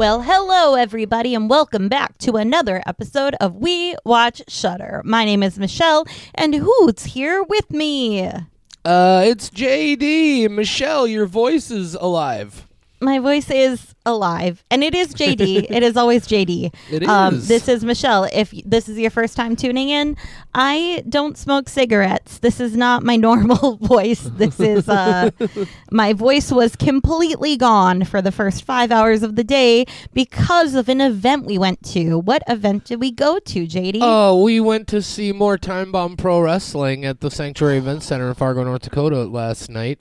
Well, hello, everybody, and welcome back to another episode of We Watch Shudder. My name is Michelle, and who's here with me? Uh, it's JD. Michelle, your voice is alive. My voice is alive, and it is JD. it is always JD. It Um, is. this is Michelle. If this is your first time tuning in, I don't smoke cigarettes. This is not my normal voice. This is uh, my voice was completely gone for the first five hours of the day because of an event we went to. What event did we go to, JD? Oh, we went to see more Time Bomb Pro Wrestling at the Sanctuary Event Center in Fargo, North Dakota last night.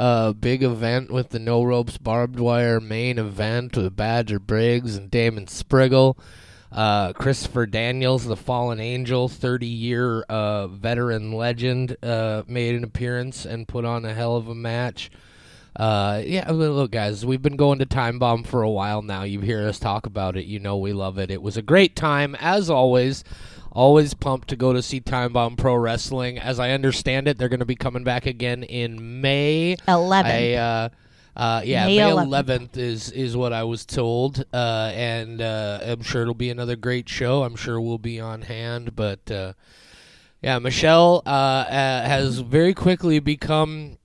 Uh, big event with the No Ropes Barbed Wire main event with Badger Briggs and Damon Spriggle. Uh, Christopher Daniels, the Fallen Angel, 30 year uh, veteran legend, uh, made an appearance and put on a hell of a match. Uh, yeah, look, guys, we've been going to Time Bomb for a while now. You hear us talk about it. You know we love it. It was a great time, as always. Always pumped to go to see Time Bomb Pro Wrestling. As I understand it, they're going to be coming back again in May. 11. I, uh, uh, yeah, May May 11th. 11th is is what I was told, uh, and uh, I'm sure it'll be another great show. I'm sure we'll be on hand, but uh, yeah, Michelle uh, uh, has very quickly become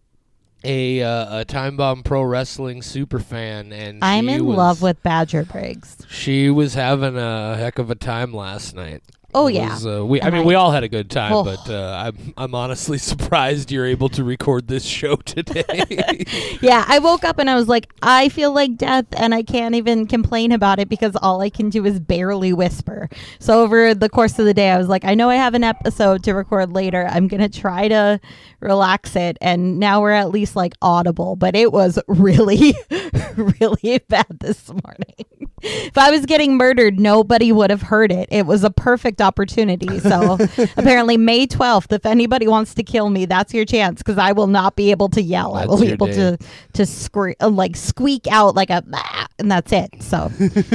a uh, a Time Bomb Pro Wrestling super fan, and I'm in was- love with Badger Briggs. She was having a heck of a time last night. Oh, yeah. was, uh, we, I mean, I- we all had a good time, Oh. but uh, I'm I'm honestly surprised you're able to record this show today. Yeah, I woke up and I was like, I feel like death, and I can't even complain about it because all I can do is barely whisper. So over the course of the day, I was like, I know I have an episode to record later. I'm gonna try to relax it, and now we're at least like audible. But it was really, really bad this morning. If I was getting murdered, nobody would have heard it. It was a perfect opportunity. So apparently, May 12th, if anybody wants to kill me, that's your chance because I will not be able to yell. I will be able day. to to scream, uh, like squeak out like a, "Ah," and that's it. So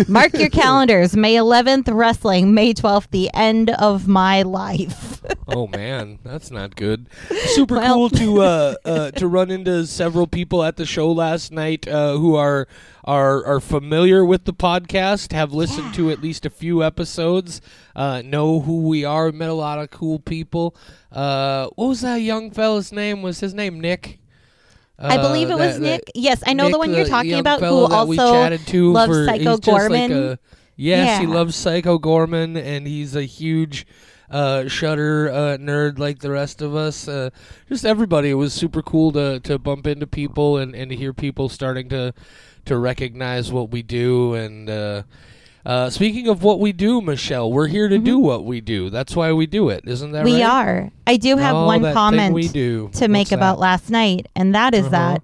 mark your calendars. May 11th, wrestling. May 12th, the end of my life. oh man, that's not good. Super Well- cool to uh, uh, to run into several people at the show last night uh, who are are are familiar with the podcast, have listened to at least a few episodes, uh, know who we are. Met a lot of cool people. Uh, what was that young fella's name? Was his name Nick? I believe it Uh, was that- Nick. that- Yes, I know the one you're talking about, who that we also chatted to loves for, Psycho just like Goreman. a- yes, he loves Psycho Goreman, and he's a huge uh, Shudder uh, nerd like the rest of us. Uh, just everybody. It was super cool to to bump into people and, and to hear people starting to to recognize what we do and. Uh, speaking of what we do, Michelle, we're here to do what we do. That's why we do it, isn't that Mm-hmm. we are. I do have Oh, one comment we do. to make What's about last night, and that is Uh-huh. that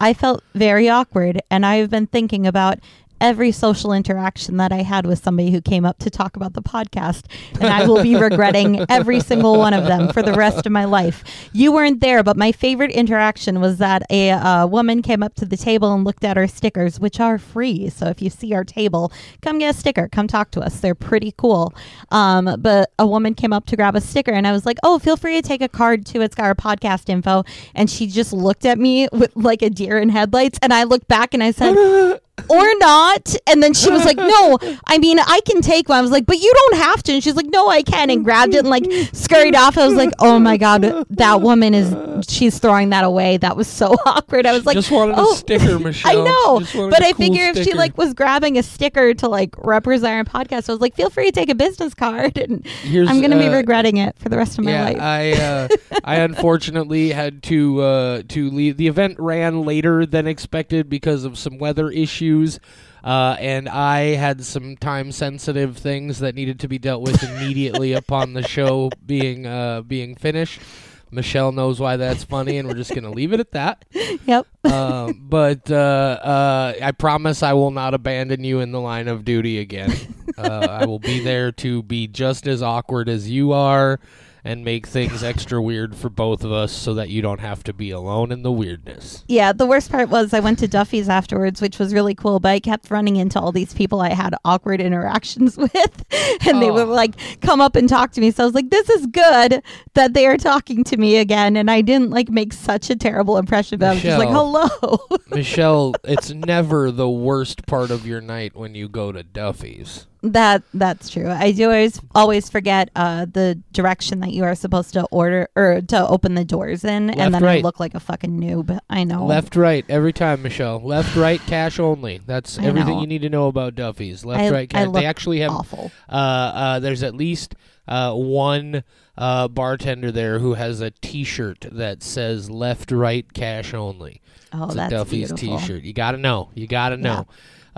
I felt very awkward, and I've been thinking about every social interaction that I had with somebody who came up to talk about the podcast, and I will be regretting every single one of them for the rest of my life. You weren't there, but my favorite interaction was that a uh, woman came up to the table and looked at our stickers, which are free. So if you see our table, come get a sticker, come talk to us. They're pretty cool. Um, but a woman came up to grab a sticker, and I was like, "Oh, feel free to take a card too. It's got our podcast info." And she just looked at me with like a deer in headlights, and I looked back and I said, or not. And then she was like, No, I mean, I can take one. I was like, But you don't have to. And she's like, No, I can. And grabbed it and like scurried off. I was like, Oh my God, that woman is, she's throwing that away. That was so awkward. I was like, just wanted oh, a sticker, Michelle. I know, but I cool figure if she like was grabbing a sticker to like represent our podcast, I was like, feel free to take a business card, and Here's, I'm gonna be uh, regretting it for the rest of my yeah, life. I uh, I unfortunately had to uh, to leave. The event ran later than expected because of some weather issues, uh, and I had some time sensitive things that needed to be dealt with immediately upon the show being uh, being finished. Michelle knows why that's funny, and we're just gonna leave it at that. yep. Um, but uh, uh, I promise I will not abandon you in the line of duty again. Uh, I will be there to be just as awkward as you are, and make things extra weird for both of us so that you don't have to be alone in the weirdness. Yeah, the worst part was I went to Duffy's afterwards, which was really cool, but I kept running into all these people I had awkward interactions with. And they Oh. would like come up and talk to me. So I was like, this is good that they are talking to me again. And I didn't like make such a terrible impression, but I was just like, Michelle. hello. Michelle, it's never the worst part of your night when you go to Duffy's. That that's true. I do always always forget uh, the direction that you are supposed to order or to open the doors in, Left, and then I look like a fucking noob. I know. Left, right, every time, Michelle. Left, right, cash only. That's I everything know. you need to know about Duffy's. Left, I- right, cash. They actually have. awful. Uh, uh, there's at least uh, one uh, bartender there who has a T-shirt that says "Left, right, cash only." Oh, it's that's a Duffy's beautiful. T-shirt. You gotta know. You gotta know.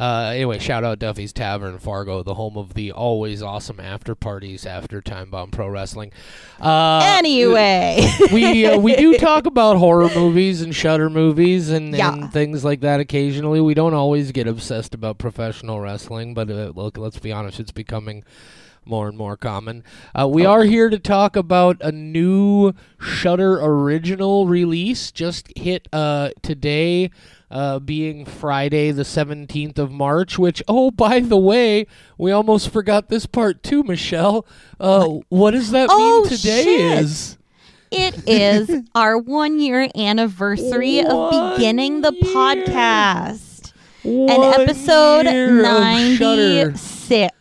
Uh, anyway, shout out Duffy's Tavern Fargo, the home of the always awesome after parties after Time Bomb Pro Wrestling. Uh, Anyway, we uh, we do talk about horror movies and Shudder movies and, Yeah. and things like that occasionally. We don't always get obsessed about professional wrestling, but uh, look, let's be honest, it's becoming more and more common. Uh, we are here to talk about a new Shudder original release just hit uh, today. Uh, being Friday the 17th of March, which, oh, by the way, we almost forgot this part too, Michelle. Uh, what does that Oh, mean today shit. is? it is our one year anniversary of beginning the year. podcast. And episode year of Shudder. 96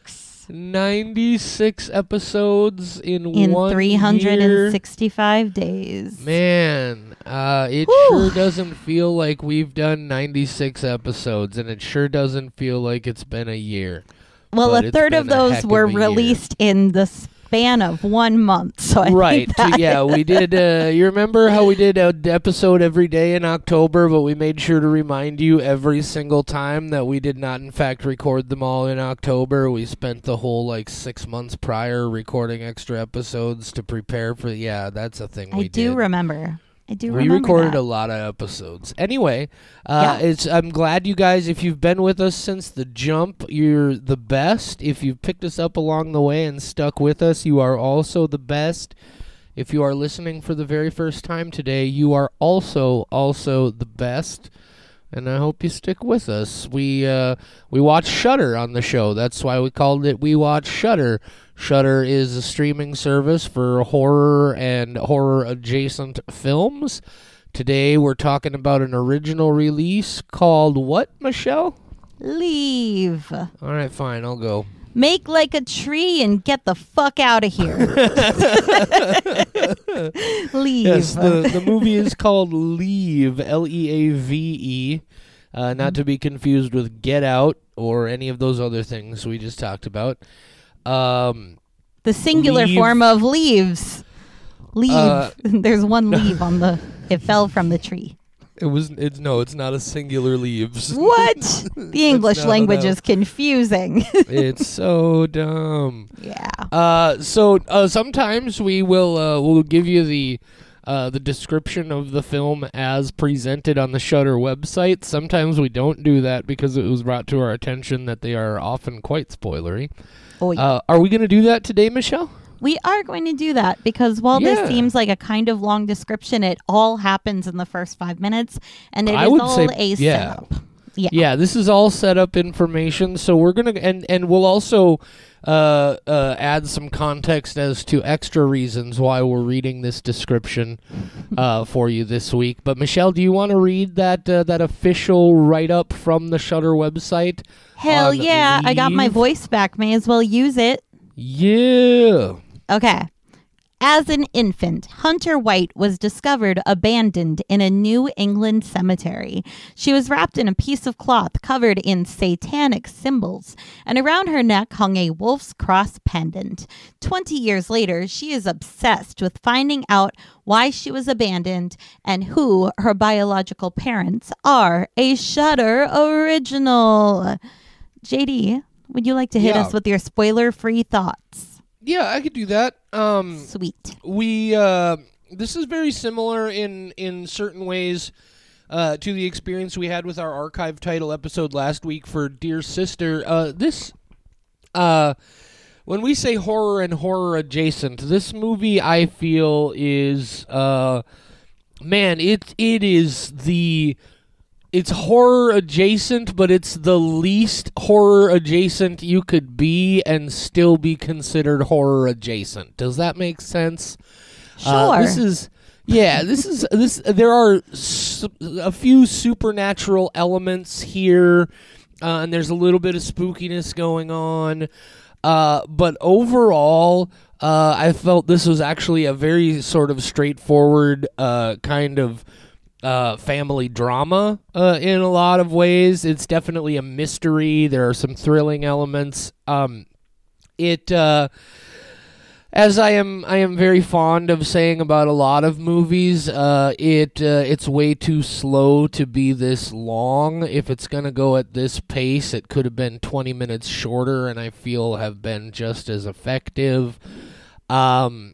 96 episodes in, in one 365 days. Man, uh, it Whew. sure doesn't feel like we've done 96 episodes, and it sure doesn't feel like it's been a year. well, but a third of those of were a year. released in the span of one month. So I right. yeah, we did. Uh, you remember how we did an episode every day in October, but we made sure to remind you every single time that we did not, in fact, record them all in October. We spent the whole like six months prior recording extra episodes to prepare for. Yeah, that's a thing I we do did. remember. I do we recorded that. a lot of episodes. Anyway, uh, Yeah. it's I'm glad you guys. If you've been with us since the jump, you're the best. If you've picked us up along the way and stuck with us, you are also the best. If you are listening for the very first time today, you are also also the best. And I hope you stick with us. We uh, we watch Shudder on the show. That's why we called it We Watch Shudder. Shudder is a streaming service for horror and horror adjacent films. Today we're talking about an original release called what, Michelle? Leave. All right, fine, I'll go. Make like a tree and get the fuck out of here. Leave. Yes, the, the movie is called Leave, L E A V E, uh, not to be confused with Get Out or any of those other things we just talked about. Um, the singular leave. form of leaves. Leave. Uh, There's one leaf on the. It fell from the tree. It was it's no, it's not a singular leaves. What? The English language is confusing. it's so dumb. yeah. Uh, so uh, sometimes we will uh, we'll give you the uh, the description of the film as presented on the Shudder website. Sometimes we don't do that because it was brought to our attention that they are often quite spoilery. Oh, yeah. Uh, are we going to do that today, Michelle? We are going to do that because while Yeah. this seems like a kind of long description, it all happens in the first five minutes, and it is I would all say- a yeah. setup. Yeah. Yeah, this is all set up information. So we're gonna and and we'll also uh, uh, add some context as to extra reasons why we're reading this description uh, for you this week. But Michelle, do you want to read that uh, that official write up from the Shudder website? Hell yeah! I got my voice back. May as well use it. Yeah. Okay. As an infant, Hunter White was discovered abandoned in a New England cemetery. She was wrapped in a piece of cloth covered in satanic symbols, and around her neck hung a wolf's cross pendant. Twenty years later, she is obsessed with finding out why she was abandoned and who her biological parents are. A Shudder original. JD, would you like to hit Yeah. us with your spoiler free thoughts? Yeah, I could do that. Um, Sweet. we uh, this is very similar in in certain ways uh, to the experience we had with our archive title episode last week for Dear Sister. Uh, this uh, when we say horror and horror adjacent, this movie I feel is uh man, it it is the it's horror adjacent, but it's the least horror adjacent you could be and still be considered horror adjacent. Does that make sense? Sure. Uh, this is yeah, this is this there are su- a few supernatural elements here uh, and there's a little bit of spookiness going on. Uh, but overall, uh, I felt this was actually a very sort of straightforward uh, kind of uh, family drama uh, in a lot of ways. It's definitely a mystery. There are some thrilling elements. Um, it uh, as I am, I am very fond of saying about a lot of movies. Uh, it uh, it's way too slow to be this long. If it's gonna go at this pace, it could have been twenty minutes shorter, and I feel have been just as effective. Um,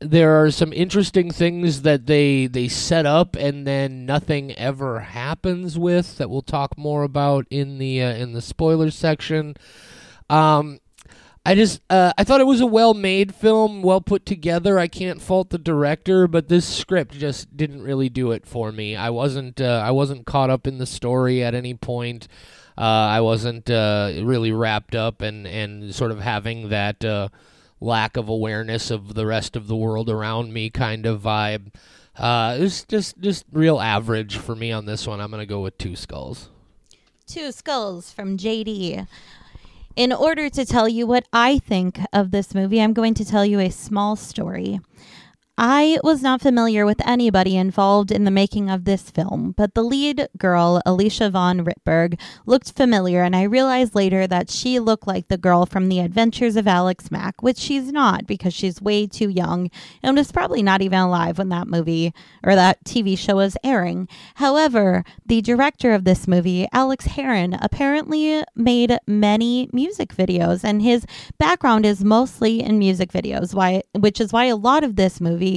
there are some interesting things that they they set up, and then nothing ever happens with. That we'll talk more about in the uh, in the spoiler section. Um, I just uh, I thought it was a well-made film, well put together. I can't fault the director, but this script just didn't really do it for me. I wasn't uh, I wasn't caught up in the story at any point. Uh, I wasn't uh, really wrapped up and and sort of having that uh, lack of awareness of the rest of the world around me kind of vibe. Uh, it's just just real average for me on this one. I'm gonna go with two skulls. Two skulls from JD. In order to tell you what I think of this movie, I'm going to tell you a small story. I was not familiar with anybody involved in the making of this film, but the lead girl, Alicia von Rittberg, looked familiar, and I realized later that she looked like the girl from The Adventures of Alex Mack, which she's not because she's way too young and was probably not even alive when that movie or that TV show was airing. However, the director of this movie, Alex Herron, apparently made many music videos, and his background is mostly in music videos, why, which is why a lot of this movie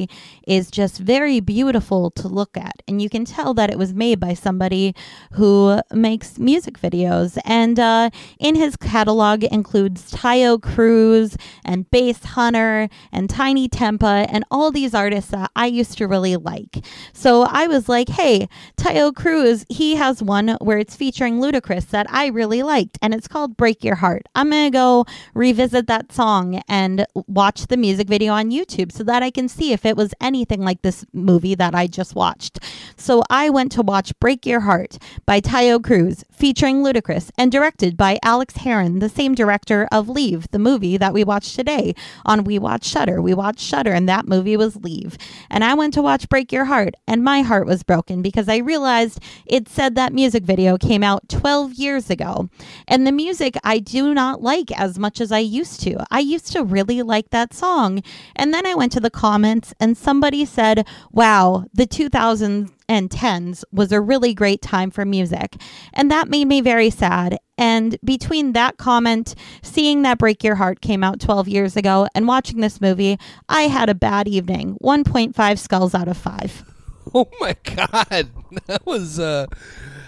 is just very beautiful to look at. And you can tell that it was made by somebody who makes music videos. And uh, in his catalog includes Taio Cruz and Basshunter and Tinie Tempah and all these artists that I used to really like. So I was like, hey, Taio Cruz, he has one where it's featuring Ludacris that I really liked, and it's called Break Your Heart. I'm going to go revisit that song and watch the music video on YouTube so that I can see if it was anything like this movie that I just watched. So I went to watch Break Your Heart by Taio Cruz, featuring Ludacris, and directed by Alex Herron, the same director of Leave, the movie that we watched today on We Watch Shudder. We watched Shudder, and that movie was Leave. And I went to watch Break Your Heart, and my heart was broken because I realized it said that music video came out 12 years ago. And the music I do not like as much as I used to. I used to really like that song. And then I went to the comments, and somebody said, Wow, the 2010s was a really great time for music. And that made me very sad. And between that comment, seeing that Break Your Heart came out 12 years ago, and watching this movie, I had a bad evening. 1.5 skulls out of 5. Oh my god, that was uh,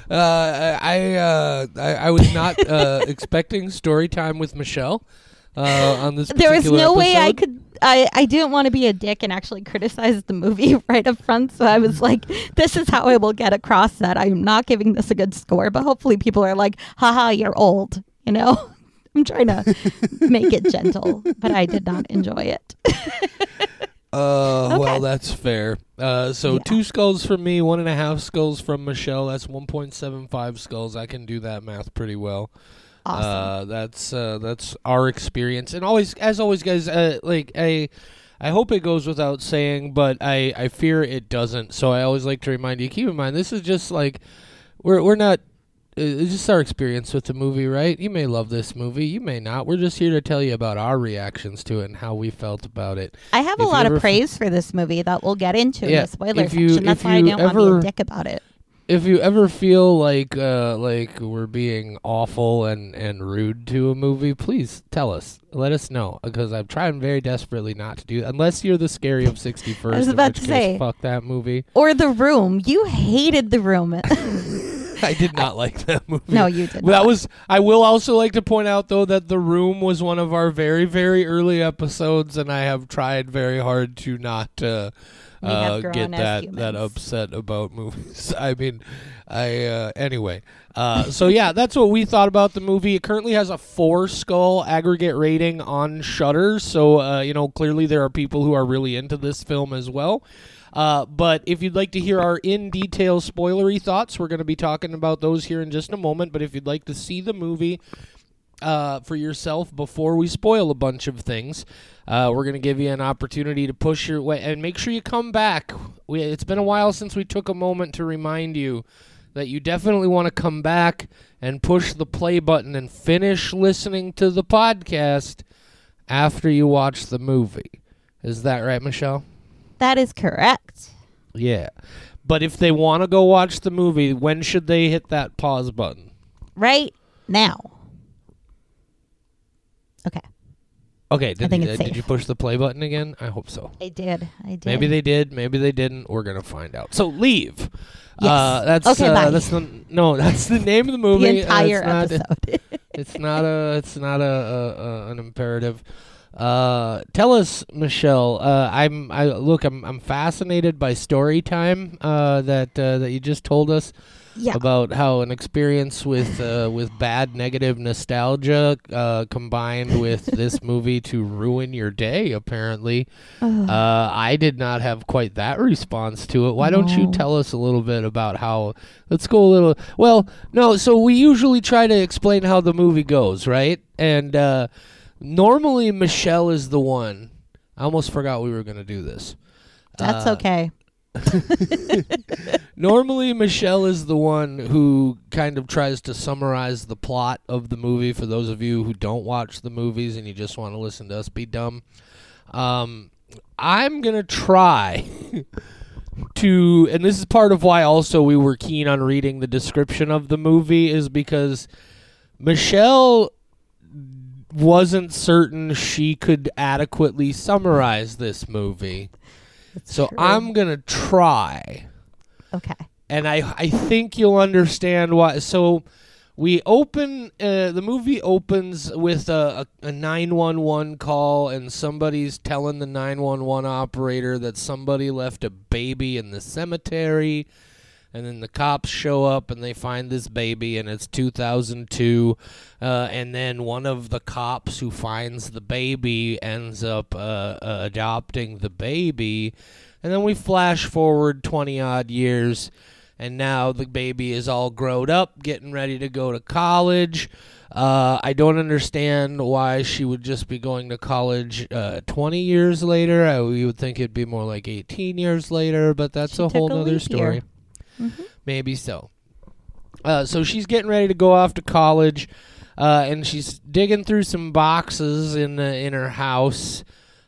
uh, I uh, I, I was not uh, expecting story time with Michelle uh, on this. There was no way I could. I, I didn't want to be a dick and actually criticize the movie right up front. So I was like, this is how I will get across that I'm not giving this a good score. But hopefully people are like, haha, you're old. You know? I'm trying to make it gentle, but I did not enjoy it. Uh, Okay. well, that's fair. Uh, so Yeah. two skulls from me, one and a half skulls from Michelle. That's one point seven five skulls. I can do that math pretty well. Awesome. Uh, that's uh, that's our experience, and always, as always, guys. Uh, like I, I hope it goes without saying, but I, I fear it doesn't. So I always like to remind you. Keep in mind, this is just like we're we're not. uh, It's just our experience with the movie, right? You may love this movie, you may not. We're just here to tell you about our reactions to it and how we felt about it. I have a if you lot ever of f- praise for this movie that we'll get into in the spoiler if you- section. That's why I you didn't want to be a dick about it. If you ever feel like uh, like we're being awful and, and rude to a movie, please tell us. Let us know because I'm trying very desperately not to do that. Unless you're the scary of 61st, I was about to case, say. fuck that movie. Or The Room. You hated The Room. I did not like that movie. No, you did. That not. was. I will also like to point out though that the room was one of our very very early episodes, and I have tried very hard to not uh, uh, get that humans. that upset about movies. I mean, I uh, anyway. Uh, so yeah, that's what we thought about the movie. It currently has a four skull aggregate rating on Shudder. So uh, you know, clearly there are people who are really into this film as well. Uh, but if you'd like to hear our in detail spoilery thoughts, we're going to be talking about those here in just a moment. But if you'd like to see the movie uh, for yourself before we spoil a bunch of things, uh, we're going to give you an opportunity to push your way and make sure you come back. We, it's been a while since we took a moment to remind you that you definitely want to come back and push the play button and finish listening to the podcast after you watch the movie. Is that right, Michelle? That is correct. Yeah. But if they want to go watch the movie, when should they hit that pause button? Right now. Okay. Okay, did, think uh, it's did you push the play button again? I hope so. I did. I did. Maybe they did, maybe they didn't. We're gonna find out. So leave. Yes. Uh, that's Okay, uh, bye. that's the no. That's the name of the movie. the Uh, entire it's not, episode. It's not a. It's not a, a, a an imperative. Uh, tell us, Michelle. Uh, I'm. I look. I'm. I'm fascinated by story time. Uh, that uh, that you just told us yeah. about how an experience with uh, with bad negative nostalgia uh, combined with this movie to ruin your day. Apparently, Ugh. uh, I did not have quite that response to it. Why don't you tell us a little bit about how? Let's go a little. Well, no. So we usually try to explain how the movie goes, right? And uh, normally Michelle is the one. I almost forgot we were going to do this. That's Uh, okay. Normally, Michelle is the one who kind of tries to summarize the plot of the movie for those of you who don't watch the movies and you just want to listen to us be dumb. Um, I'm going to try to, and this is part of why also we were keen on reading the description of the movie, is because Michelle wasn't certain she could adequately summarize this movie. That's So true. I'm going to try okay. and I I think you'll understand why. So we open uh, the movie opens with a a nine one one call, and somebody's telling the nine one one operator that somebody left a baby in the cemetery. And then the cops show up and they find this baby, and it's 2002. Uh, and then one of the cops who finds the baby ends up uh, uh, adopting the baby. And then we flash forward 20 odd years, and now the baby is all grown up, getting ready to go to college. Uh, I don't understand why she would just be going to college uh, 20 years later. I, you would think it'd be more like 18 years later, but that's She a whole a nother story. year. Mhm. Maybe so. Uh, so she's getting ready to go off to college, uh, and she's digging through some boxes in the, in her house,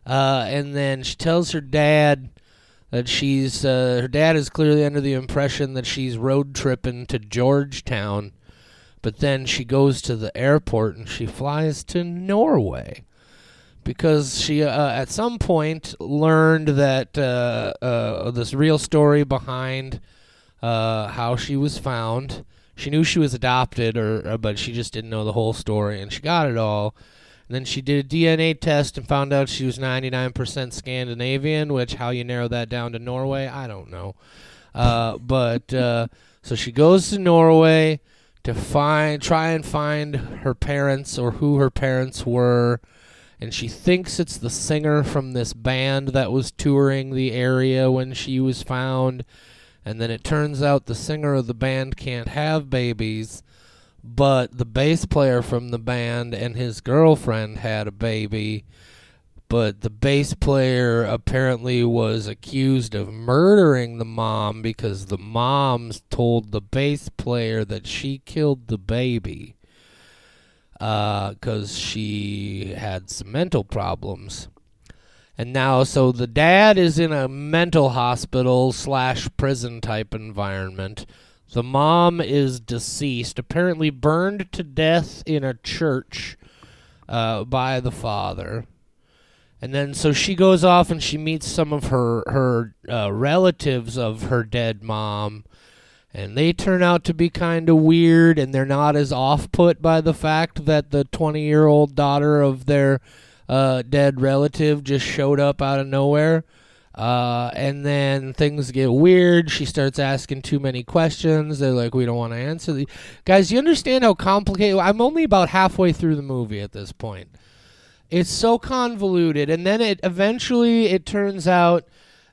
uh, and then she tells her dad that she's uh, her dad is clearly under the impression that she's road tripping to Georgetown, but then she goes to the airport and she flies to Norway because she uh, at some point learned that uh, uh, this real story behind uh, how she was found. She knew she was adopted, or uh, but she just didn't know the whole story, and she got it all. And then she did a DNA test and found out she was 99% Scandinavian, which how you narrow that down to Norway, I don't know. Uh, but uh, so she goes to Norway to find, try and find her parents or who her parents were, and she thinks it's the singer from this band that was touring the area when she was found. And then it turns out the singer of the band can't have babies, but the bass player from the band and his girlfriend had a baby. But the bass player apparently was accused of murdering the mom because the moms told the bass player that she killed the baby uh, because she had some mental problems. And now, so the dad is in a mental hospital slash prison type environment. The mom is deceased, apparently burned to death in a church uh, by the father. And then, so she goes off and she meets some of her her uh, relatives of her dead mom, and they turn out to be kind of weird and they're not as off put by the fact that the 20 year old daughter of their uh, dead relative just showed up out of nowhere. Uh, and then things get weird. She starts asking too many questions. They're like, we don't want to answer the guys. You understand how complicated? I'm only about halfway through the movie at this point. It's so convoluted, and then it eventually it turns out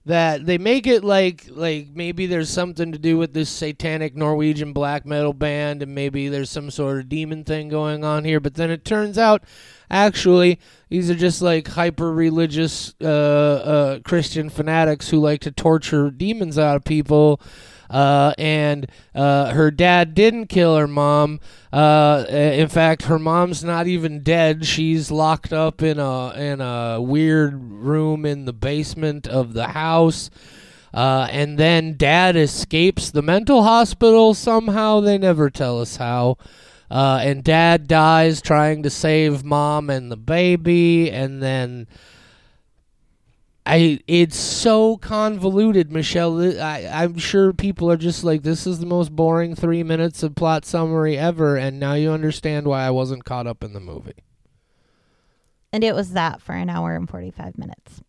that they make it like like maybe there's something to do with this satanic Norwegian black metal band, and maybe there's some sort of demon thing going on here. But then it turns out actually these are just like hyper religious uh, uh, Christian fanatics who like to torture demons out of people. Uh, and uh, her dad didn't kill her mom. Uh, in fact, her mom's not even dead. She's locked up in a in a weird room in the basement of the house. Uh, and then dad escapes the mental hospital somehow. They never tell us how. Uh, and dad dies trying to save mom and the baby, and then I it's so convoluted, Michelle. I, I'm sure people are just like, this is the most boring three minutes of plot summary ever, and now you understand why I wasn't caught up in the movie. And it was that for an hour and 45 minutes.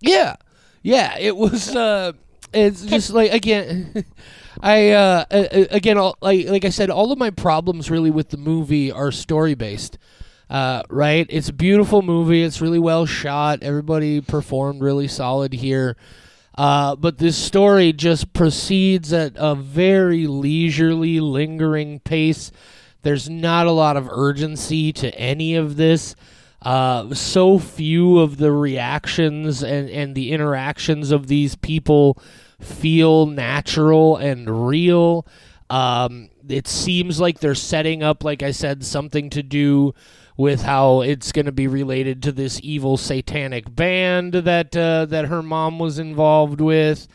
Yeah. Yeah. It was, uh, it's just like, again, I, uh, again, like, like I said, all of my problems really with the movie are story based. Uh, right? It's a beautiful movie. It's really well shot. Everybody performed really solid here. Uh, but this story just proceeds at a very leisurely, lingering pace. There's not a lot of urgency to any of this. Uh, so few of the reactions and, and the interactions of these people feel natural and real. Um, it seems like they're setting up, like I said, something to do with how it's going to be related to this evil satanic band that uh, that her mom was involved with,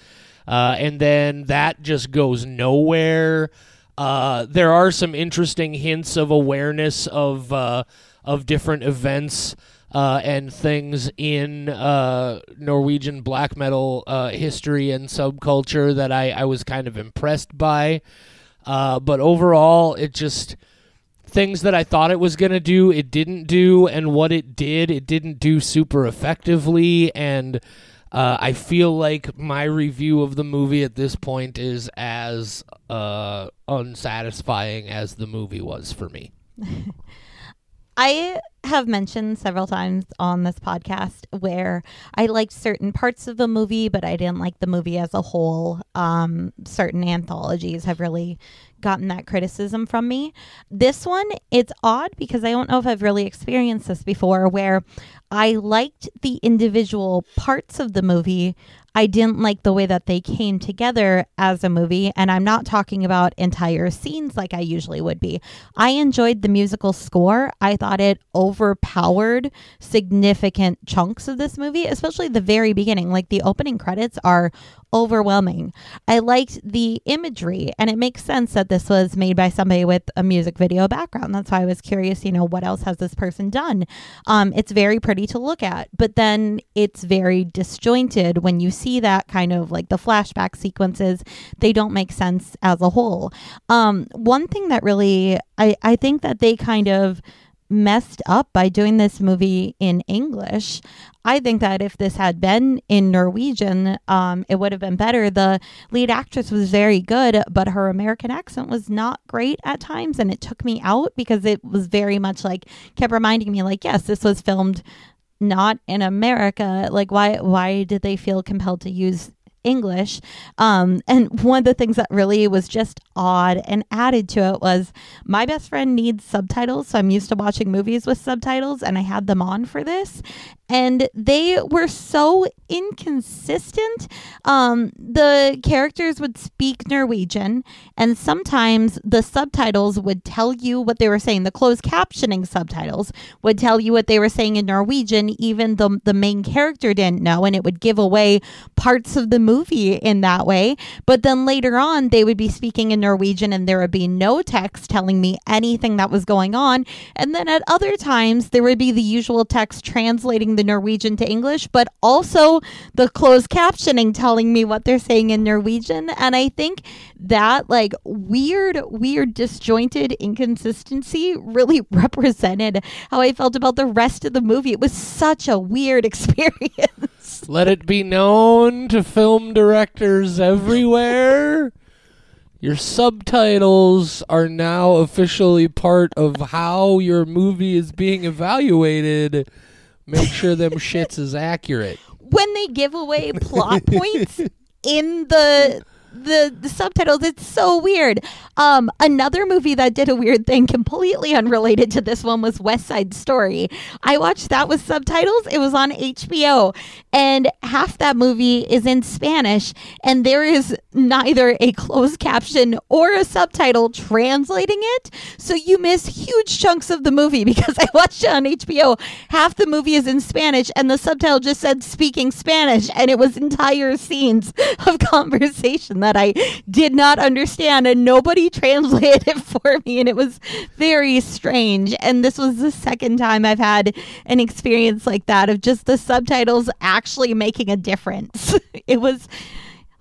uh, and then that just goes nowhere. Uh, there are some interesting hints of awareness of uh, of different events. Uh, and things in uh, Norwegian black metal history and subculture that I, I was kind of impressed by. but overall, it just things that I thought it was going to do, it didn't do, and what it did, it didn't do super effectively. And uh, I feel like my review of the movie at this point is as uh, unsatisfying as the movie was for me. I have mentioned several times on this podcast where I liked certain parts of the movie, but I didn't like the movie as a whole. Um, certain anthologies have really gotten that criticism from me. This one, it's odd because I don't know if I've really experienced this before where I liked the individual parts of the movie. I didn't like the way that they came together as a movie. And I'm not talking about entire scenes like I usually would be. I enjoyed the musical score. I thought it overpowered significant chunks of this movie, especially the very beginning. Like the opening credits are overwhelming. I liked the imagery, and it makes sense that this was made by somebody with a music video background. That's why I was curious, you know, what else has this person done? Um, it's very pretty to look at, but then it's very disjointed when you see that kind of like the flashback sequences, they don't make sense as a whole. Um, one thing that really, I, I think that they kind of, messed up by doing this movie in English. I think that if this had been in Norwegian, um, it would have been better. The lead actress was very good, but her American accent was not great at times, and it took me out because it was very much like kept reminding me, like, yes, this was filmed not in America. Like, why why did they feel compelled to use English. Um, and one of the things that really was just odd and added to it was my best friend needs subtitles. So I'm used to watching movies with subtitles, and I had them on for this and they were so inconsistent. Um, the characters would speak Norwegian, and sometimes the subtitles would tell you what they were saying. The closed captioning subtitles would tell you what they were saying in Norwegian, even though the main character didn't know, and it would give away parts of the movie in that way. But then later on, they would be speaking in Norwegian, and there would be no text telling me anything that was going on. And then at other times, there would be the usual text translating the Norwegian to English, but also the closed captioning telling me what they're saying in Norwegian. And I think that like weird, weird, disjointed inconsistency really represented how I felt about the rest of the movie. It was such a weird experience. Let it be known to film directors everywhere. Your subtitles are now officially part of how your movie is being evaluated. Make sure them shits is accurate. When they give away plot points in the the, the subtitles. It's so weird. Um, another movie that did a weird thing, completely unrelated to this one, was West Side Story. I watched that with subtitles. It was on HBO, and half that movie is in Spanish, and there is neither a closed caption or a subtitle translating it. So you miss huge chunks of the movie because I watched it on HBO. Half the movie is in Spanish, and the subtitle just said speaking Spanish, and it was entire scenes of conversation that I did not understand, and nobody translated it for me, and it was very strange. And this was the second time I've had an experience like that of just the subtitles actually making a difference. it was,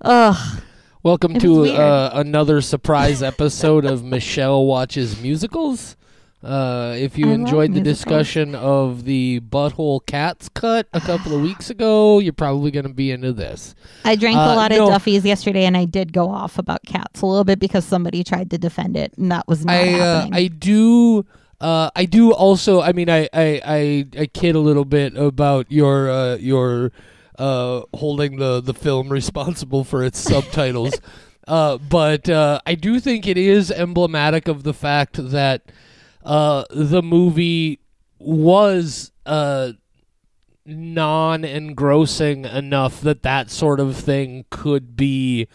ugh. Welcome It to uh, another surprise episode of Michelle Watches Musicals. Uh, if you I enjoyed the musicals. discussion of the Butthole Cats cut a couple of weeks ago, you're probably going to be into this. I drank Uh, a lot no. of Duffy's yesterday, and I did go off about cats a little bit because somebody tried to defend it, and that was not I uh, happening. I do uh, I do also I mean I, I, I, I kid a little bit about your uh, your uh, holding the, the film responsible for its subtitles. Uh, but uh, I do think it is emblematic of the fact that uh, the movie was uh, non-engrossing enough that that sort of thing could be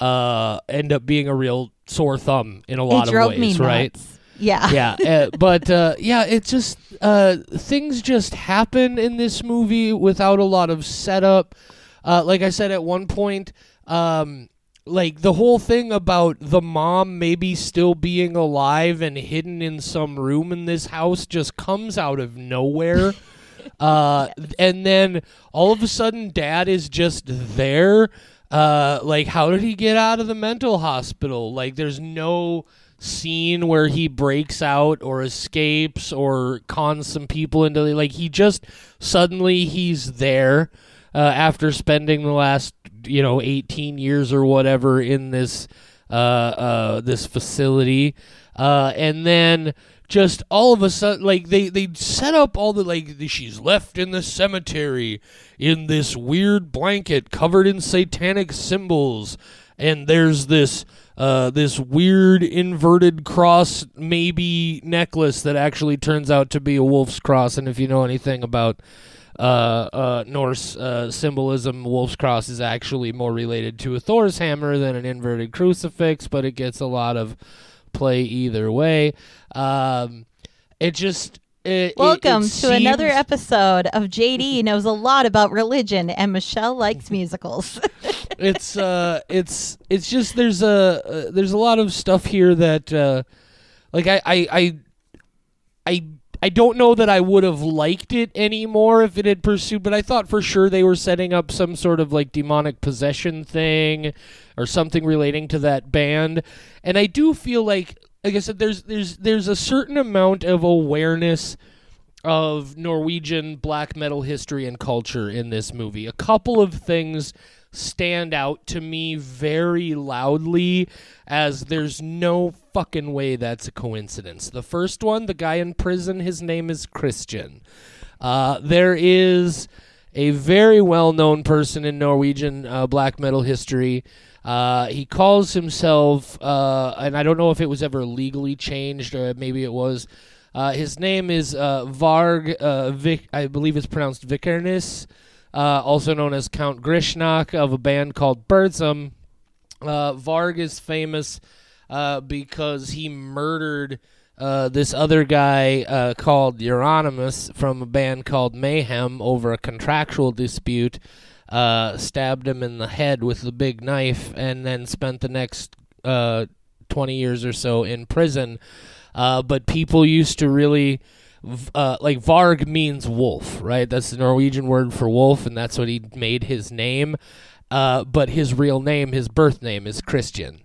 uh, end up being a real sore thumb in a lot it drove of ways, me right? nuts. Yeah. yeah, uh, but uh, yeah, it just uh, things just happen in this movie without a lot of setup. Uh, like I said at one point, um, like the whole thing about the mom maybe still being alive and hidden in some room in this house just comes out of nowhere. uh, and then all of a sudden, dad is just there. Uh, like, how did he get out of the mental hospital? Like, there's no scene where he breaks out or escapes or cons some people into like he just suddenly he's there uh, after spending the last you know 18 years or whatever in this uh, uh, this facility. Uh, and then just all of a sudden like they they set up all the like the, she's left in the cemetery in this weird blanket covered in satanic symbols. And there's this uh, this weird inverted cross maybe necklace that actually turns out to be a wolf's cross. And if you know anything about Norse uh, symbolism, wolf's cross is actually more related to a Thor's hammer than an inverted crucifix, but it gets a lot of play either way. Um, it just it, it- Welcome it to another episode of JD knows a lot about religion, and Michelle likes musicals. it's uh it's it's just there's a uh, there's a lot of stuff here that uh like I I I I I don't know that I would have liked it anymore if it had pursued, but I thought for sure they were setting up some sort of like demonic possession thing or something relating to that band. And I do feel like like I said there's there's there's a certain amount of awareness of Norwegian black metal history and culture in this movie. A couple of things stand out to me very loudly as there's no fucking way that's a coincidence. The first one, the guy in prison, his name is Christian. Uh, there is a very well known person in Norwegian uh, black metal history. Uh, he calls himself, uh, and I don't know if it was ever legally changed or maybe it was. Uh, his name is uh, Varg, Vic, I believe it's pronounced Vikernes, also known as Count Grishnackh of a band called Burzum. Varg is famous uh, because he murdered uh, this other guy uh, called Euronymous from a band called Mayhem over a contractual dispute. Uh, stabbed him in the head with the big knife, and then spent the next uh, 20 years or so in prison. Uh, but people used to really uh, like Varg means wolf, right? That's the Norwegian word for wolf, and that's what he made his name. Uh, but his real name, his birth name, is Christian.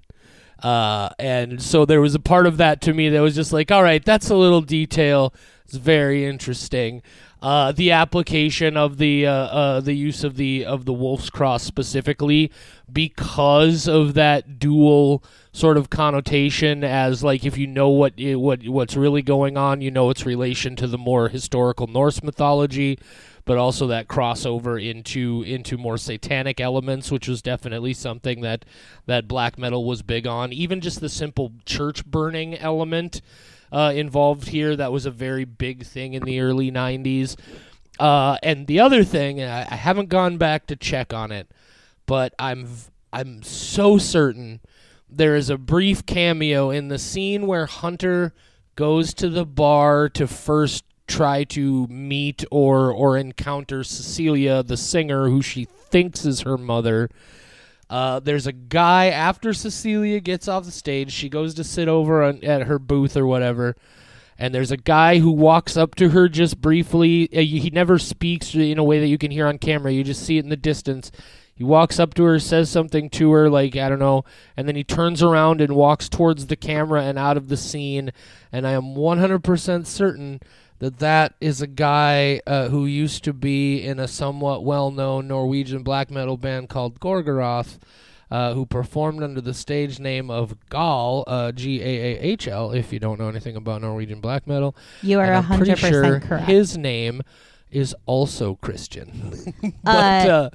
Uh, and so there was a part of that to me that was just like, all right, that's a little detail. It's very interesting. Uh, the application of the uh, uh, the use of the of the wolf's cross specifically because of that dual sort of connotation as like if you know what what what's really going on, you know its relation to the more historical Norse mythology, but also that crossover into into more satanic elements, which was definitely something that that black metal was big on. Even just the simple church burning element uh, involved here that was a very big thing in the early '90s. Uh, and the other thing, I, I haven't gone back to check on it, but I'm I'm so certain there is a brief cameo in the scene where Hunter goes to the bar to first try to meet or or encounter Cecilia, the singer who she thinks is her mother. Uh, there's a guy after Cecilia gets off the stage. She goes to sit over on, at her booth or whatever, and there's a guy who walks up to her just briefly. Uh, he never speaks in a way that you can hear on camera. You just see it in the distance. He walks up to her, says something to her, like, I don't know, and then he turns around and walks towards the camera and out of the scene. And I am 100% certain that that is a guy uh, who used to be in a somewhat well-known Norwegian black metal band called Gorgoroth, uh, who performed under the stage name of Gaahl, uh, G-A-A-H-L, if you don't know anything about Norwegian black metal. You are And a I'm pretty hundred sure percent correct. his name is also Christian. but Uh, uh,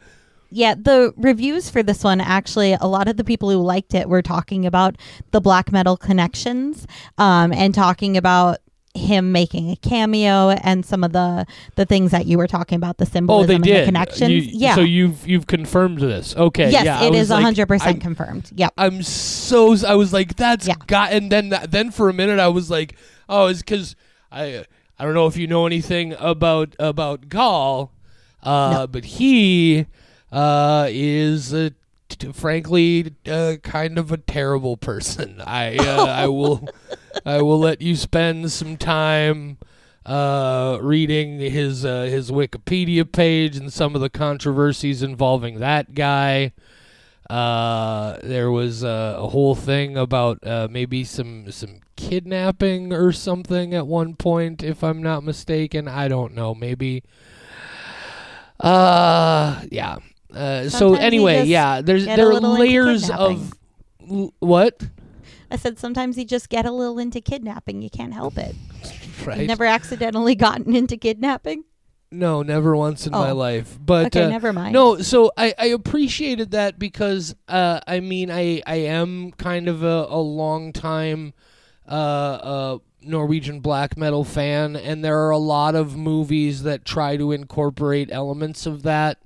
Yeah, the reviews for this one actually, a lot of the people who liked it were talking about the black metal connections um, and talking about him making a cameo and some of the the things that you were talking about the symbolism oh, they and did. the connections. You- yeah. So you've you've confirmed this. Okay. yes, yeah, it is like, hundred percent confirmed. Yep. I'm so I was like that's Yeah. got and then then for a minute I was like oh it's because I I don't know if you know anything about about Gaahl, uh, No. but he uh, is a, frankly uh, kind of a terrible person. I uh, I will I will let you spend some time uh, reading his uh, his Wikipedia page and some of the controversies involving that guy. Uh, there was uh, a whole thing about uh, maybe some some kidnapping or something at one point, if I'm not mistaken. I don't know. Maybe. Uh, yeah. Uh, so Sometimes you anyway, just yeah. There's get a there are little into layers of l- what? I said sometimes you just get a little into kidnapping. You can't help it. Right. You've never accidentally gotten into kidnapping. No, never once in my Oh. life. But okay, uh, never mind. No, so I, I appreciated that because uh, I mean I I am kind of a, a long time uh, uh, Norwegian black metal fan, and there are a lot of movies that try to incorporate elements of that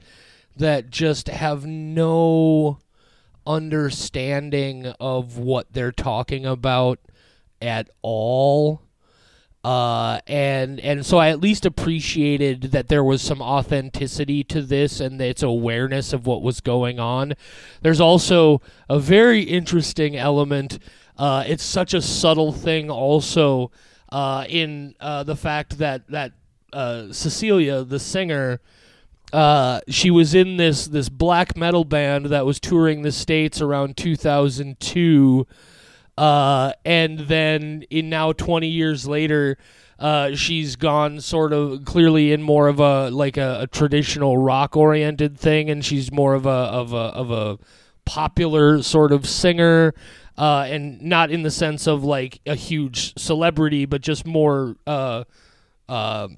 that just have no understanding of what they're talking about at all uh, and and so I at least appreciated that there was some authenticity to this and its awareness of what was going on. There's also a very interesting element. Uh, it's such a subtle thing, also uh, in uh, the fact that that uh, Cecilia, the singer, uh, she was in this this black metal band that was touring the states around 2002 uh, and then in now 20 years later uh, she's gone sort of clearly in more of a like a, a traditional rock oriented thing. And she's more of a of a of a popular sort of singer. Uh, and not in the sense of like a huge celebrity but just more uh, uh,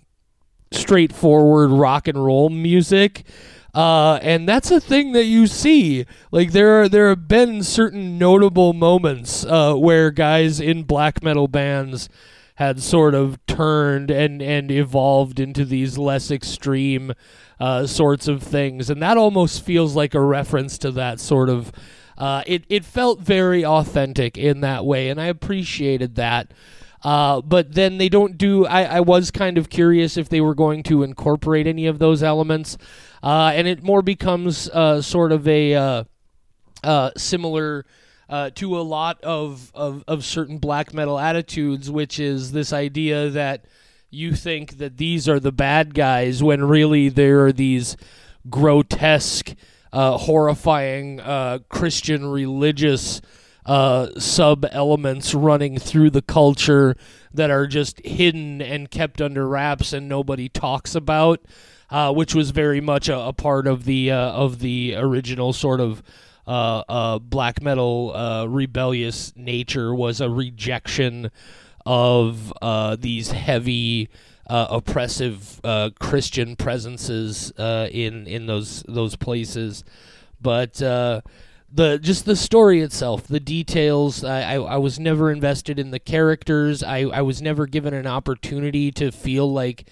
straightforward rock and roll music. Uh, and that's a thing that you see. Like there are there have been certain notable moments uh, where guys in black metal bands had sort of turned and and evolved into these less extreme uh, sorts of things, and that almost feels like a reference to that sort of. Uh, it it felt very authentic in that way, and I appreciated that. Uh, but then they don't do. I, I was kind of curious if they were going to incorporate any of those elements, uh, and it more becomes uh, sort of a uh, uh, similar uh, to a lot of, of of certain black metal attitudes, which is this idea that you think that these are the bad guys when really there are these grotesque, horrifying Christian religious uh, sub elements running through the culture that are just hidden and kept under wraps and nobody talks about, uh, which was very much a, a part of the uh, of the original sort of uh, uh, black metal uh, rebellious nature was a rejection of uh, these heavy. Uh, oppressive uh, Christian presences uh, in in those those places, but uh, the just the story itself, the details. I, I, I was never invested in the characters. I, I was never given an opportunity to feel like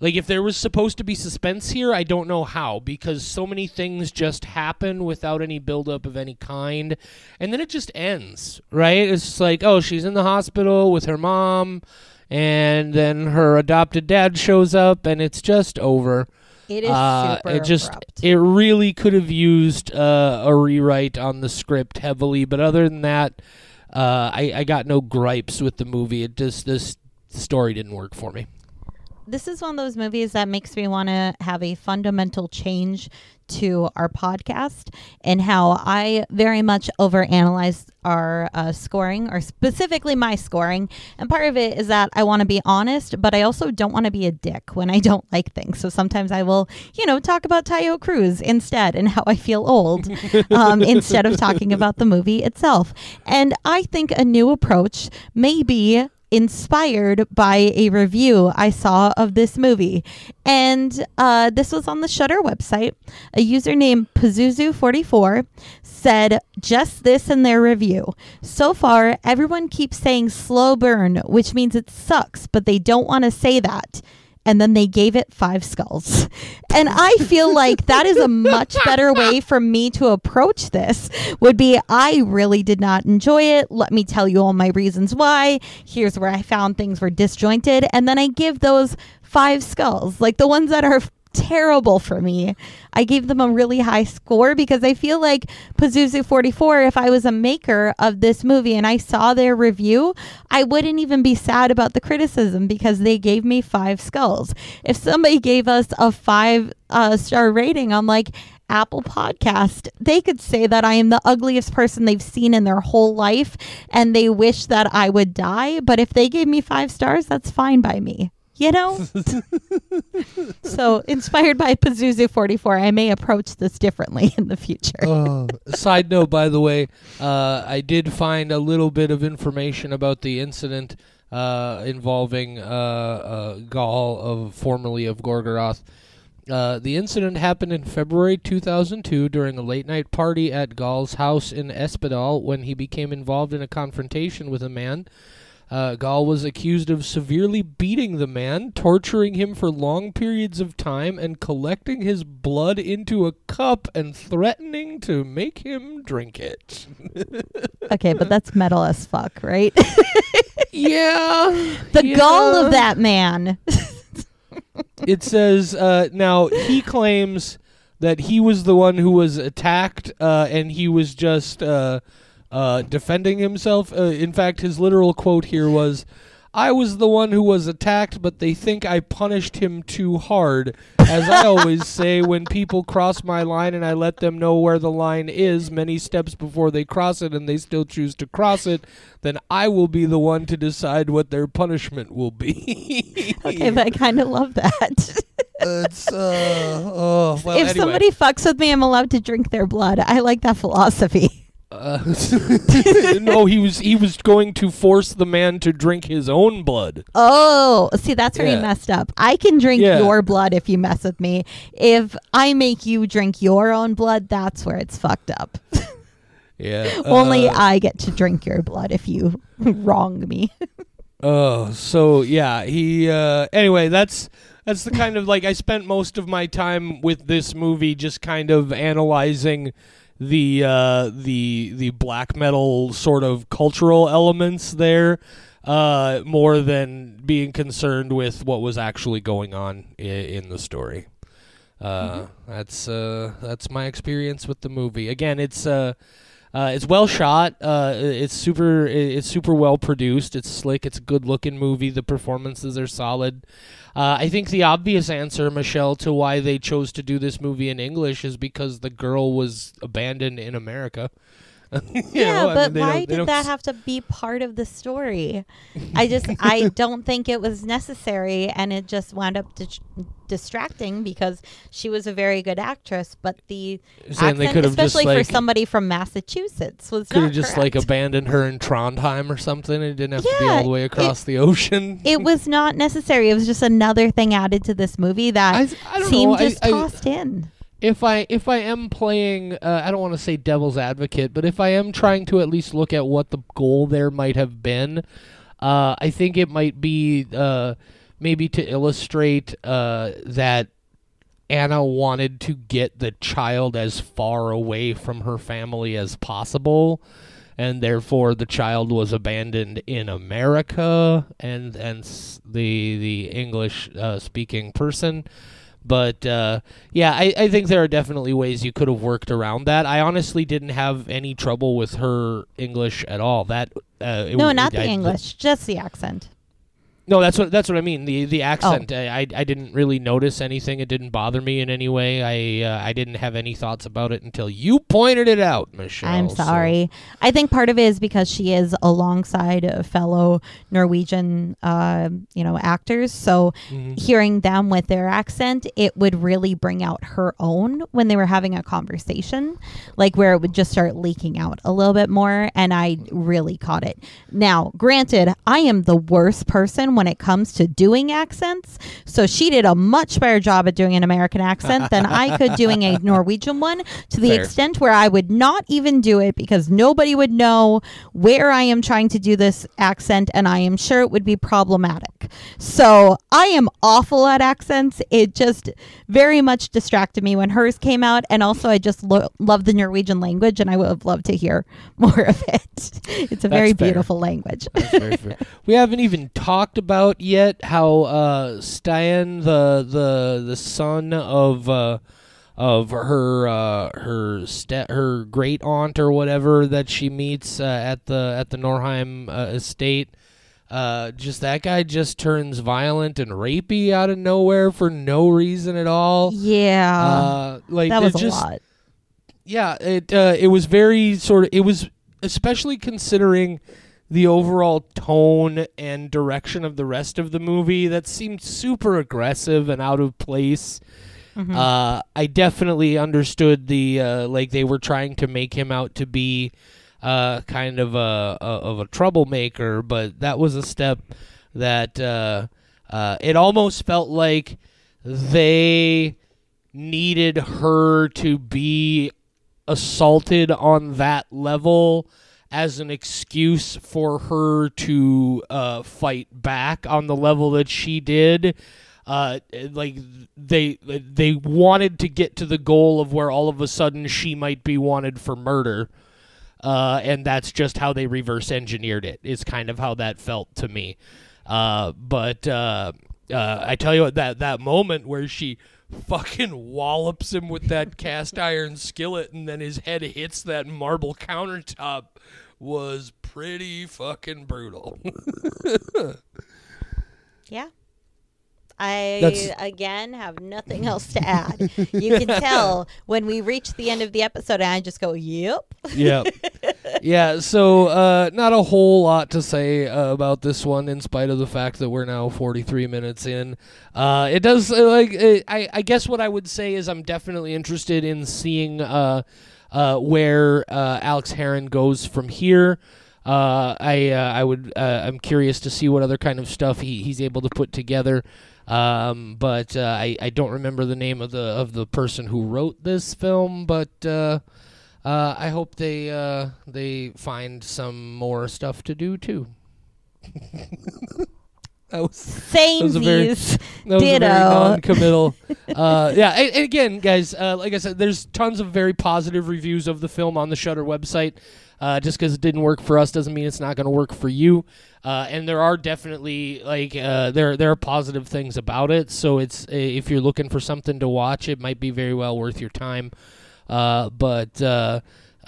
like if there was supposed to be suspense here, I don't know how because so many things just happen without any buildup of any kind, and then it just ends. Right? It's just like oh, she's in the hospital with her mom, and then her adopted dad shows up, and it's just over. It is Uh, super it just abrupt. it really could have used uh, a rewrite on the script heavily, but other than that, uh, I, I got no gripes with the movie. It just this story didn't work for me. This is one of those movies that makes me want to have a fundamental change to our podcast and how I very much overanalyze our uh, scoring, or specifically my scoring. And part of it is that I want to be honest, but I also don't want to be a dick when I don't like things. So sometimes I will, you know, talk about Taio Cruz instead and how I feel old um, instead of talking about the movie itself. And I think a new approach may be inspired by a review I saw of this movie. And uh, this was on the Shudder website. A user named Pazuzu44 said just this in their review. So far, everyone keeps saying slow burn, which means it sucks, but they don't want to say that. And then they gave it five skulls. And I feel like that is a much better way for me to approach this. Would be I really did not enjoy it. Let me tell you all my reasons why. Here's where I found things were disjointed. And then I give those five skulls, like the ones that are terrible for me. I gave them a really high score because I feel like Pazuzu 44, if I was a maker of this movie and I saw their review, I wouldn't even be sad about the criticism because they gave me five skulls. If somebody gave us a five uh, star rating on like Apple Podcast, they could say that I am the ugliest person they've seen in their whole life and they wish that I would die. But if they gave me five stars, that's fine by me. You know? so, inspired by Pazuzu 44, I may approach this differently in the future. Oh. Side note, by the way, uh, I did find a little bit of information about the incident uh, involving uh, uh, Gaahl of formerly of Gorgoroth. Uh, the incident happened in February 2002 during a late night party at Gaahl's house in Espedal when he became involved in a confrontation with a man. Uh, Gaahl was accused of severely beating the man, torturing him for long periods of time, and collecting his blood into a cup and threatening to make him drink it. Okay, but that's metal as fuck, right? yeah. the yeah. gall of that man. it says uh, now he claims that he was the one who was attacked uh, and he was just uh, defending himself. Uh, in fact, his literal quote here was. I was the one who was attacked, but they think I punished him too hard. As I always say, when people cross my line and I let them know where the line is many steps before they cross it and they still choose to cross it, then I will be the one to decide what their punishment will be. Okay, but I kind of love that. it's uh oh well if anyway. somebody fucks with me, I'm allowed to drink their blood. I like that philosophy. Uh, no he was he was going to force the man to drink his own blood Oh, see, that's where Yeah. messed up. I can drink Yeah. your blood if you mess with me. If I make you drink your own blood, that's where it's fucked up. yeah Only uh, I get to drink your blood if you wrong me. oh so yeah he uh anyway that's that's the kind of like I spent most of my time with this movie just kind of analyzing the uh the the black metal sort of cultural elements there uh more than being concerned with what was actually going on i- in the story. Uh that's uh that's my experience with the movie. Again it's uh Uh, it's well shot. Uh, it's super. It's super well produced. It's slick. It's a good looking movie. The performances are solid. Uh, I think the obvious answer, Michelle, to why they chose to do this movie in English is because the girl was abandoned in America. Yeah, know, I but mean, why did that s- have to be part of the story? I just I don't think it was necessary, and it just wound up dis- distracting because she was a very good actress, but the You're saying they accent, could have just especially for like somebody from Massachusetts, was could have just like abandoned her in Trondheim or something. It didn't have to be all the way across the ocean. it was not necessary. It was just another thing added to this movie that I, I seemed know. Just I- tossed in. If I if I am playing, uh, I don't want to say devil's advocate, but if I am trying to at least look at what the goal there might have been, uh, I think it might be uh, maybe to illustrate uh, that Anna wanted to get the child as far away from her family as possible. And therefore, the child was abandoned in America, and and the the English uh, speaking person. But uh, yeah, I, I think there are definitely ways you could have worked around that. I honestly didn't have any trouble with her English at all. That uh, it No, not I- the English, just the accent. No, that's what that's what I mean. The the Oh. accent. I, I I didn't really notice anything. It didn't bother me in any way. I uh, I didn't have any thoughts about it until you pointed it out, Michelle. I'm so- sorry. I think part of it is because she is alongside fellow Norwegian, uh, you know, actors. So Mhm. hearing them with their accent, it would really bring out her own when they were having a conversation, like where it would just start leaking out a little bit more. And I really caught it. Now, granted, I am the worst person when it comes to doing accents. So she did a much better job at doing an American accent than I could doing a Norwegian one to the Fair. extent where I would not even do it because nobody would know where I am trying to do this accent and I am sure it would be problematic. So I am awful at accents. It just very much distracted me when hers came out. And also, I just lo- love the Norwegian language and I would have loved to hear more of it. It's a very fair. beautiful language. That's. We haven't even talked about yet how uh, Stein, the the the son of uh, of her uh, her ste- her great aunt or whatever that she meets uh, at the at the Norheim uh, estate. Uh, just that guy just turns violent and rapey out of nowhere for no reason at all. yeah. Uh, like that was a just, lot. yeah, it uh, it was very sort of it was especially considering the overall tone and direction of the rest of the movie that seemed super aggressive and out of place. Mhm. Uh, I definitely understood the uh, like they were trying to make him out to be uh, kind of a, a of a troublemaker, but that was a step that uh, uh, it almost felt like they needed her to be assaulted on that level as an excuse for her to uh, fight back on the level that she did. Uh, like they they wanted to get to the goal of where all of a sudden she might be wanted for murder, uh, and that's just how they reverse engineered it. Is kind of how that felt to me. Uh, but uh, uh, I tell you what, that that moment where she fucking wallops him with that cast iron skillet, and then his head hits that marble countertop, was pretty fucking brutal. Yeah. I That's- again have nothing else to add. you can tell when we reach the end of the episode, and I just go, "Yep." yeah yeah so uh not a whole lot to say uh, about this one in spite of the fact that we're now 43 minutes in uh it does uh, like uh, i i guess what i would say is i'm definitely interested in seeing uh uh where uh alex herron goes from here uh, I uh, I would uh, I'm curious to see what other kind of stuff he, he's able to put together. Um, but uh, I I don't remember the name of the of the person who wrote this film. But uh, uh, I hope they uh, they find some more stuff to do too. that was was a very- that was a very Ditto. non-committal. uh, yeah, and, and again, guys, uh, like I said, there's tons of very positive reviews of the film on the Shudder website. Uh, just because it didn't work for us doesn't mean it's not going to work for you. Uh, and there are definitely like uh, there there are positive things about it. So it's if you're looking for something to watch, it might be very well worth your time. Uh, but uh,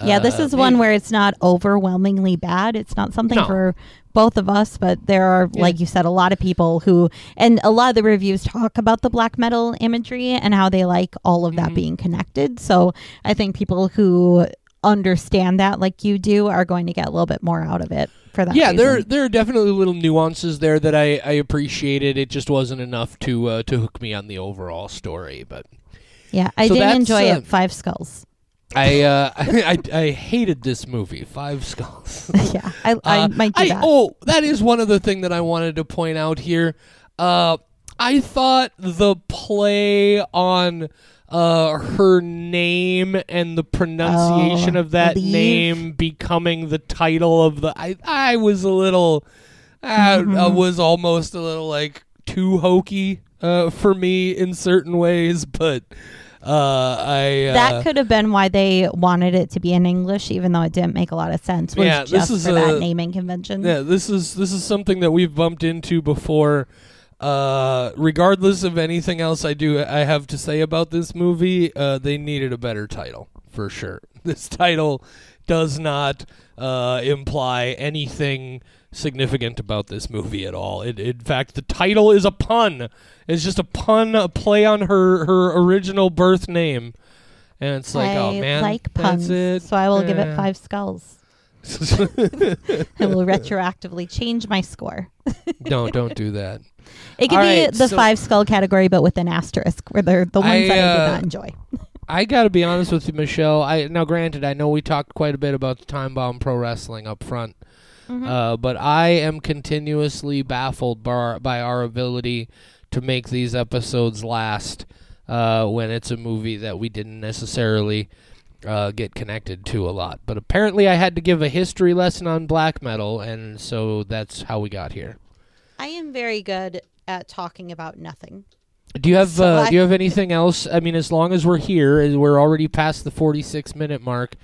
Yeah, this Uh, is one where it's not overwhelmingly bad. It's not something No. for both of us, but there are, Yeah. like you said, a lot of people who, and a lot of the reviews talk about the black metal imagery and how they like all of that Mhm. being connected. So I think people who understand that, like you do, are going to get a little bit more out of it for that. yeah, there reason. there are definitely little nuances there that I, I appreciated. It just wasn't enough to uh, to hook me on the overall story. But Yeah, I So did enjoy uh, it. Five skulls. I, uh, I I hated this movie, Five Skulls. yeah, I, I Uh, might do I- that. Oh, that is one other thing that I wanted to point out here. Uh, I thought the play on uh, her name and the pronunciation Oh, of that Leave. name becoming the title of the I I was a little I, I was almost a little like too hokey uh, for me in certain ways, but uh, I uh, that could have been why they wanted it to be in English, even though it didn't make a lot of sense. Was Yeah, this is a- that naming convention. Yeah, this is this is something that we've bumped into before. Uh, regardless of anything else I do, I have to say about this movie, uh, they needed a better title for sure. This title does not uh, imply anything significant about this movie at all. It, in fact, the title is a pun. It's just a pun, a play on her her original birth name, and it's like, I oh man, like puns, that's it. so I will give it five skulls. I will retroactively change my score. don't don't do that. It could All be right, the so- five skull category, but with an asterisk, where they're the ones I, that I uh, did not enjoy. I got to be honest with you, Michelle. I now, granted, I know we talked quite a bit about the Time Bomb Pro Wrestling up front, Mhm. uh, but I am continuously baffled by our, by our ability to make these episodes last uh, when it's a movie that we didn't necessarily uh, get connected to a lot. But apparently, I had to give a history lesson on black metal, and so that's how we got here. I am very good at talking about nothing. Do you have So uh, I- do you have anything else? I mean, as long as we're here, we're already past the forty-six minute mark.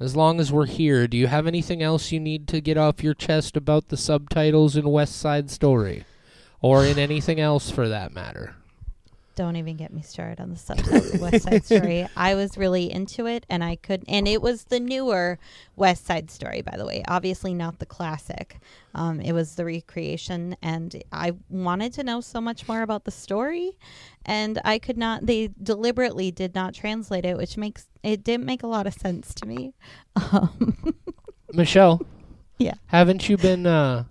As long as we're here, do you have anything else you need to get off your chest about the subtitles in West Side Story, or in anything else for that matter? Don't even get me started on the of West Side Story. I was really into it, and I could, and it was the newer West Side Story, by the way. Obviously, not the classic. Um, it was the recreation, and I wanted to know so much more about the story, and I could not. They deliberately did not translate it, which makes it didn't make a lot of sense to me. Um, Michelle, Yeah. haven't you been uh,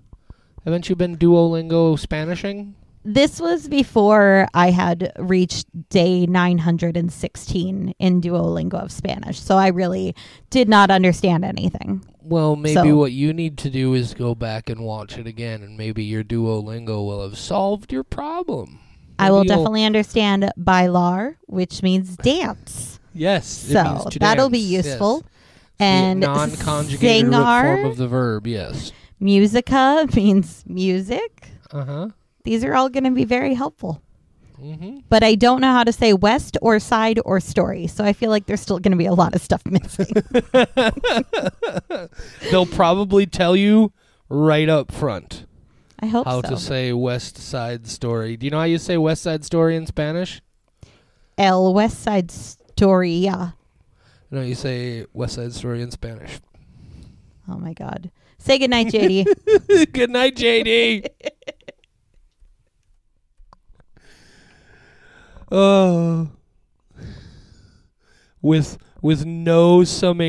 haven't you been Duolingo Spanishing? This was before I had reached day 916 in Duolingo of Spanish. So I really did not understand anything. Well, maybe So- what you need to do is go back and watch it again, and maybe your Duolingo will have solved your problem. I will Maybe definitely understand bailar, which means dance. Yes, So that'll be dance, yes. useful. The And non-conjugated root form of the verb. Yes. musica means music. Uh huh. These are all going to be very helpful. Mm-hmm. But I don't know how to say west or side or story. So I feel like there's still going to be a lot of stuff missing. They'll probably tell you right up front I hope how so. to say West Side Story. Do you know how you say West Side Story in Spanish? El West Side Story. Yeah. No, you say West Side Story in Spanish. Oh my God. Say goodnight, JD. Good night, JD. Oh. With with no summation.